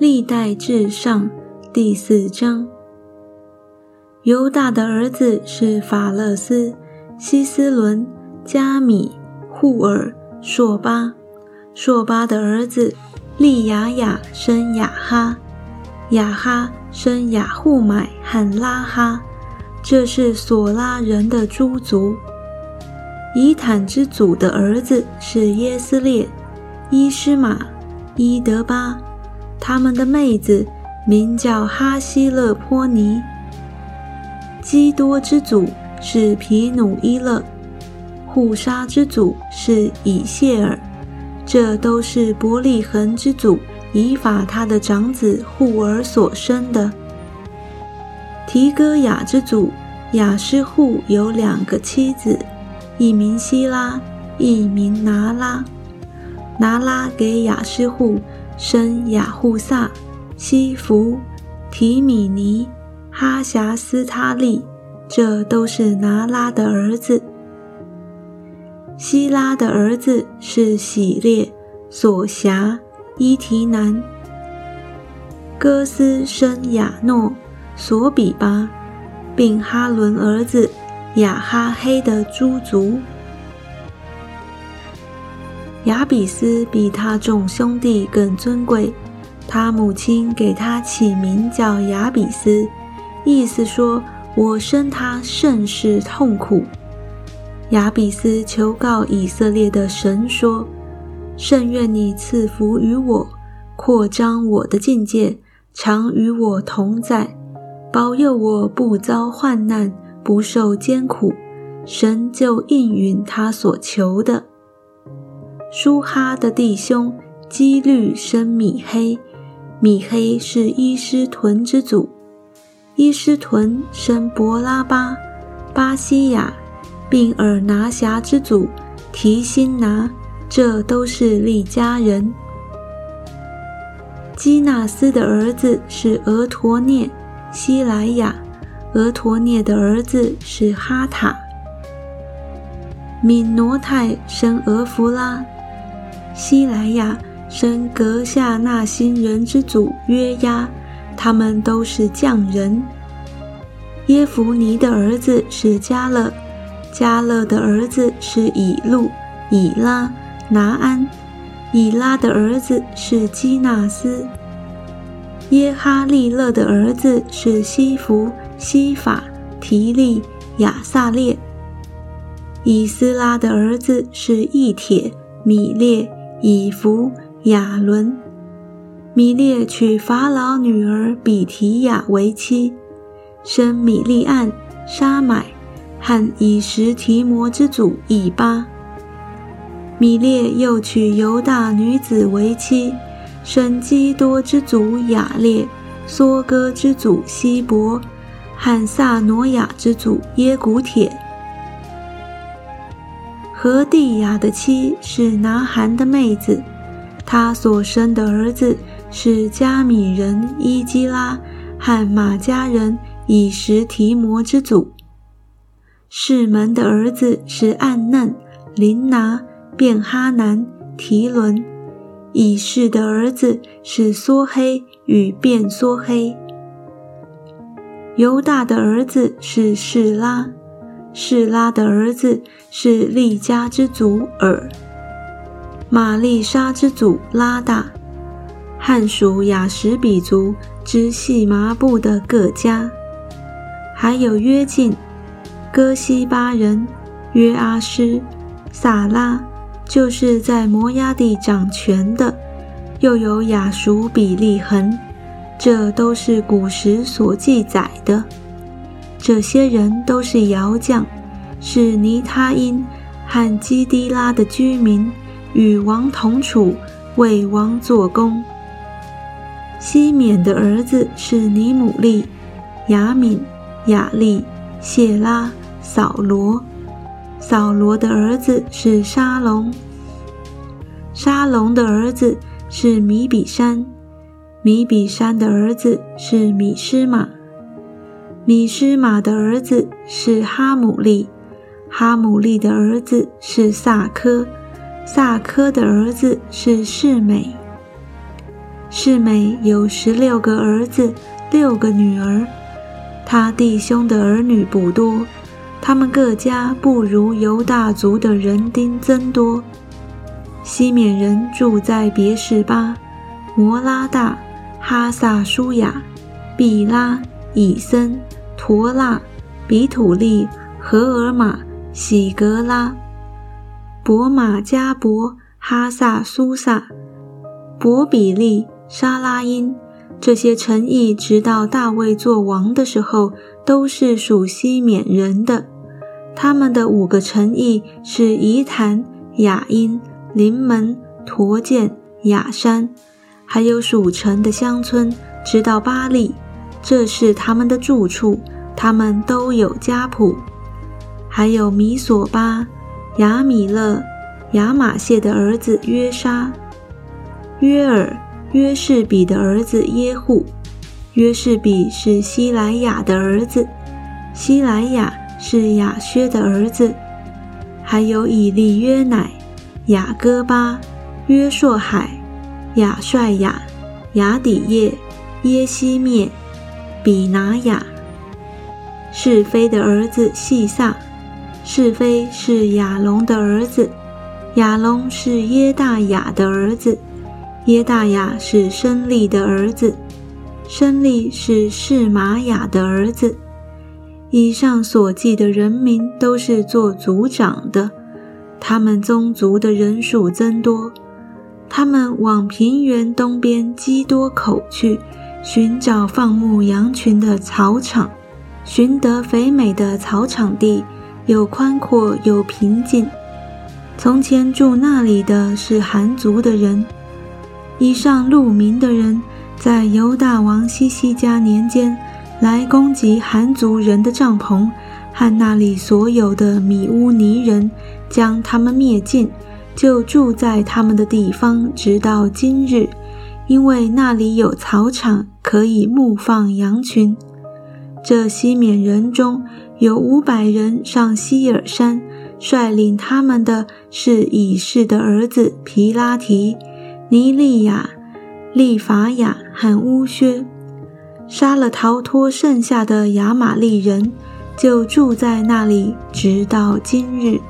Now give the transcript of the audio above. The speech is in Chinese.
历代至上第四章。犹大的儿子是法勒斯、希斯伦、加米、户尔、朔巴。朔巴的儿子利雅雅生雅哈，雅哈生雅户买和拉哈。这是索拉人的诸族。以坦之祖的儿子是耶斯列、伊施玛、伊德巴，他们的妹子名叫哈希勒坡尼。基多之祖是皮努伊勒，护沙之祖是以谢尔，这都是伯利恒之祖以法他的长子护尔所生的。提戈雅之祖雅施户有两个妻子，一名希拉，一名拿拉。拿拉给雅施户生雅护萨、西弗、提米尼、哈辖斯他利，这都是拿拉的儿子。希拉的儿子是喜列、索辖、伊提南。哥斯生雅诺。索比巴，并哈伦儿子亚哈黑的诸族。亚比斯比他众兄弟更尊贵，他母亲给他起名叫亚比斯，意思说：“我生他甚是痛苦。”亚比斯求告以色列的神说：“甚愿你赐福于我，扩张我的境界，常与我同在。”保佑我不遭患难，不受艰苦，神就应允他所求的。舒哈的弟兄基律生米黑，米黑是伊斯屯之祖，伊斯屯生伯拉巴、巴西亚，并尔拿辖之祖提辛拿，这都是利家人。基纳斯的儿子是俄陀涅。希莱亚，俄陀涅的儿子是哈塔。敏挪泰生俄弗拉，希莱亚生格夏纳新人之祖约押，他们都是匠人。耶弗尼的儿子是加勒，加勒的儿子是以路、以拉、拿安，以拉的儿子是基纳斯。耶哈利勒的儿子是西弗、西法、提利、亚萨列。以斯拉的儿子是义铁、米列、以弗、亚伦。米列娶法老女儿比提亚为妻，生米利暗、沙买和以实提摩之祖以巴。米列又娶犹大女子为妻。生基多之祖雅列，梭哥之祖希伯，汉萨挪亚之祖耶古铁。何地亚的妻是拿韩的妹子，他所生的儿子是加米人伊基拉和马加人以实提摩之祖。士门的儿子是暗嫩、林拿、便哈南、提伦。以示的儿子是梭黑与变梭黑。犹大的儿子是士拉，士拉的儿子是利家之祖尔，玛丽莎之祖拉达，汉属雅什比族之细麻布的各家，还有约敬、哥西巴人、约阿诗、萨拉。就是在摩崖地掌权的，又有雅属比利恒，这都是古时所记载的。这些人都是窑匠，是尼他因和基迪拉的居民，与王同处，为王做工。西缅的儿子是尼姆利、雅敏、雅利、谢拉、扫罗。扫罗的儿子是沙龙，沙龙的儿子是米比山，米比山的儿子是米施玛，米施玛的儿子是哈姆利，哈姆利的儿子是萨科，萨科的儿子是世美。世美有十六个儿子，六个女儿。他弟兄的儿女不多，他们各家不如犹大族的人丁增多。西缅人住在别是巴、摩拉大、哈萨舒雅、毕拉、以森、陀拉、比土利、荷尔玛、喜格拉、博马加伯、哈萨苏萨、博比利、沙拉因这些城邑，直到大卫做王的时候，都是属西缅人的。他们的五个城邑是宜坦、雅因。临门、驼剑、雅山，还有属城的乡村，直到巴利，这是他们的住处。他们都有家谱。还有米索巴、雅米勒、雅玛谢的儿子约沙、约尔、约士比的儿子耶户。约士比是希莱雅的儿子，希莱雅是雅薛的儿子。还有以利约乃。雅戈巴、约硕海、雅帅雅、雅底叶、耶西灭、比拿雅。是非的儿子细萨，是非是亚龙的儿子，亚龙是耶大雅的儿子，耶大雅是申利的儿子，申利是释玛雅的儿子。以上所记的人民都是做族长的。他们宗族的人数增多，他们往平原东边基多口去，寻找放牧羊群的草场，寻得肥美的草场地，又宽阔又平静。从前住那里的是韩族的人，以上路民的人，在犹大王西西加年间来攻击韩族人的帐篷。和那里所有的米乌尼人，将他们灭尽，就住在他们的地方，直到今日。因为那里有草场，可以牧放羊群。这西缅人中有五百人上希尔山，率领他们的是以士的儿子皮拉提、尼利亚、利法亚和乌薛，杀了逃脱剩下的亚玛利人。就住在那里，直到今日。